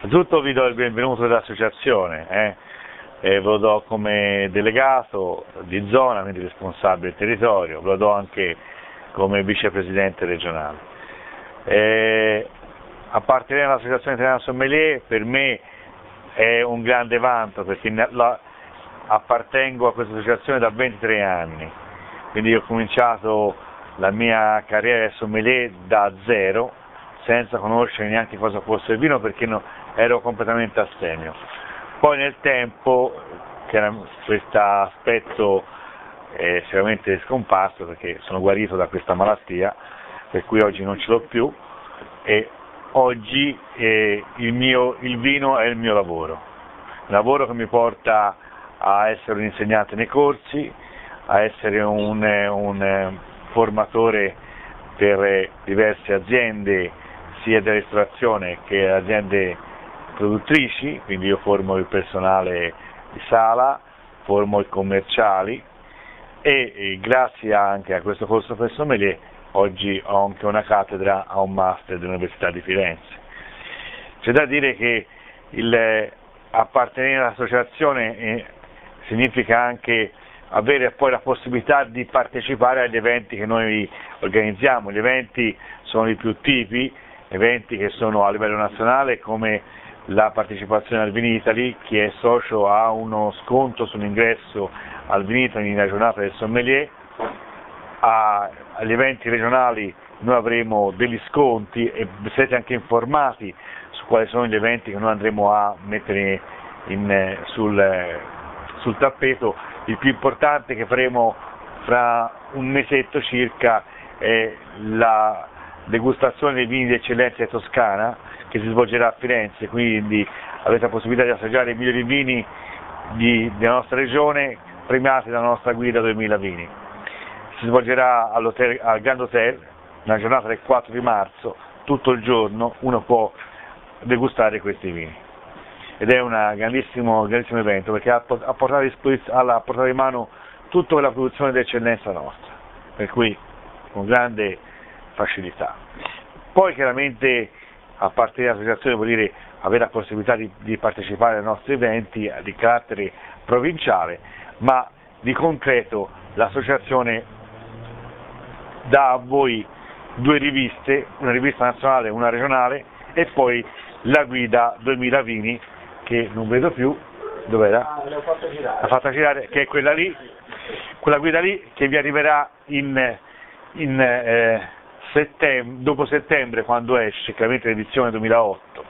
Innanzitutto vi do il benvenuto dell'associazione, eh? e ve lo do come delegato di zona, quindi responsabile del territorio, ve lo do anche come vicepresidente regionale. Eh, appartenere all'Associazione Italiana Sommelier per me è un grande vanto perché la, appartengo a questa associazione da 23 anni, quindi ho cominciato la mia carriera di sommelier da zero, senza conoscere neanche cosa fosse il vino perché no, ero completamente astemio. Poi nel tempo questo aspetto è sicuramente scomparso perché sono guarito da questa malattia, per cui oggi non ce l'ho più e oggi eh, il, mio, il vino è il mio lavoro, un lavoro che mi porta a essere un insegnante nei corsi, a essere un, un formatore per diverse aziende sia di ristorazione che aziende produttrici, quindi io formo il personale di sala, formo i commerciali e, e grazie anche a questo corso per sommelier oggi ho anche una cattedra a un master dell'Università di Firenze. C'è da dire che il, appartenere all'associazione eh, significa anche avere poi la possibilità di partecipare agli eventi che noi organizziamo. Gli eventi sono i più tipi, eventi che sono a livello nazionale come la partecipazione al Vinitali, chi è socio ha uno sconto sull'ingresso al Vinitali nella giornata del sommelier, a, agli eventi regionali noi avremo degli sconti e siete anche informati su quali sono gli eventi che noi andremo a mettere in, sul, sul tappeto. Il più importante che faremo fra un mesetto circa è la degustazione dei vini di eccellenza toscana che si svolgerà a Firenze, quindi avete la possibilità di assaggiare i migliori vini di, della nostra regione premiati dalla nostra guida 2000 vini. Si svolgerà al Grand Hotel, nella giornata del 4 di marzo, tutto il giorno uno può degustare questi vini. Ed è un grandissimo, grandissimo evento perché ha a portare alla portata di mano tutta quella produzione di eccellenza nostra, per cui con grande facilità. Poi chiaramente appartenere all'associazione vuol dire avere la possibilità di, di, partecipare ai nostri eventi di carattere provinciale, ma di concreto l'associazione dà a voi due riviste, una rivista nazionale e una regionale, e poi la guida 2000 vini, che non vedo più, dov'era? Ah, l'ho fatta girare. L'ha fatta girare, che è quella lì, quella guida lì che vi arriverà in, in eh, settembre, dopo settembre quando esce chiaramente l'edizione 2008,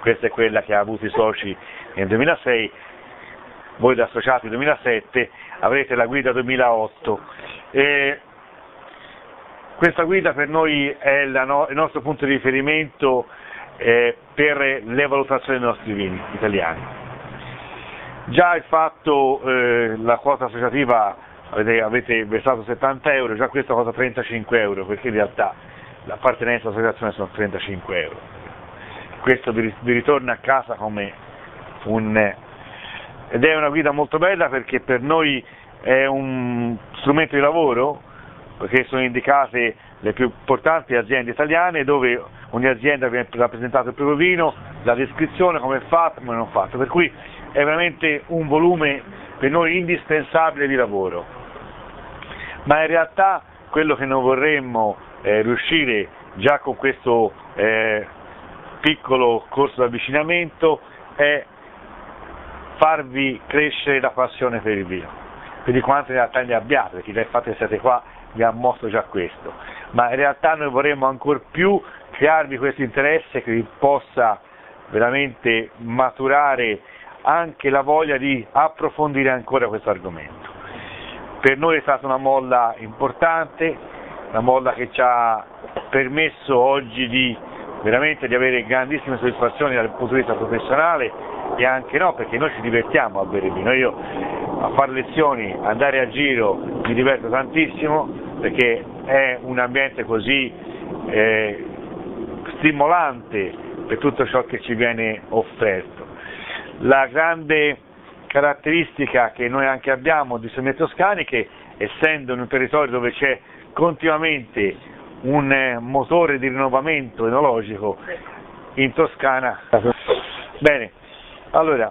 questa è quella che ha avuto i soci nel 2006, voi da associati 2007 avrete la guida 2008. E questa guida per noi è no, il nostro punto di riferimento eh, per le valutazioni dei nostri vini italiani. Già il fatto, eh, la quota associativa avete, avete versato 70 euro, già questa costa 35 euro, perché in realtà l'appartenenza all'associazione sono 35 euro. Questo vi, vi ritorna a casa come un... ed è una guida molto bella perché per noi è un strumento di lavoro, perché sono indicate le più importanti aziende italiane dove ogni azienda viene rappresentato il proprio vino, la descrizione, come è fatto, come non fatto, per cui è veramente un volume per noi indispensabile di lavoro. Ma in realtà quello che noi vorremmo eh, riuscire già con questo eh, piccolo corso di avvicinamento è farvi crescere la passione per il vino, più di quanto in realtà ne abbiate, perché fatto che siete qua vi ha mostrato già questo, ma in realtà noi vorremmo ancora più crearvi questo interesse che vi possa veramente maturare anche la voglia di approfondire ancora questo argomento. Per noi è stata una molla importante, una molla che ci ha permesso oggi di veramente di avere grandissime soddisfazioni dal punto di vista professionale e anche no, perché noi ci divertiamo a bere vino. Io a fare lezioni, andare a giro mi diverto tantissimo perché è un ambiente così eh, stimolante per tutto ciò che ci viene offerto. La grande caratteristica che noi anche abbiamo di Somme Toscani che essendo in un territorio dove c'è continuamente un eh, motore di rinnovamento enologico in Toscana. Bene, allora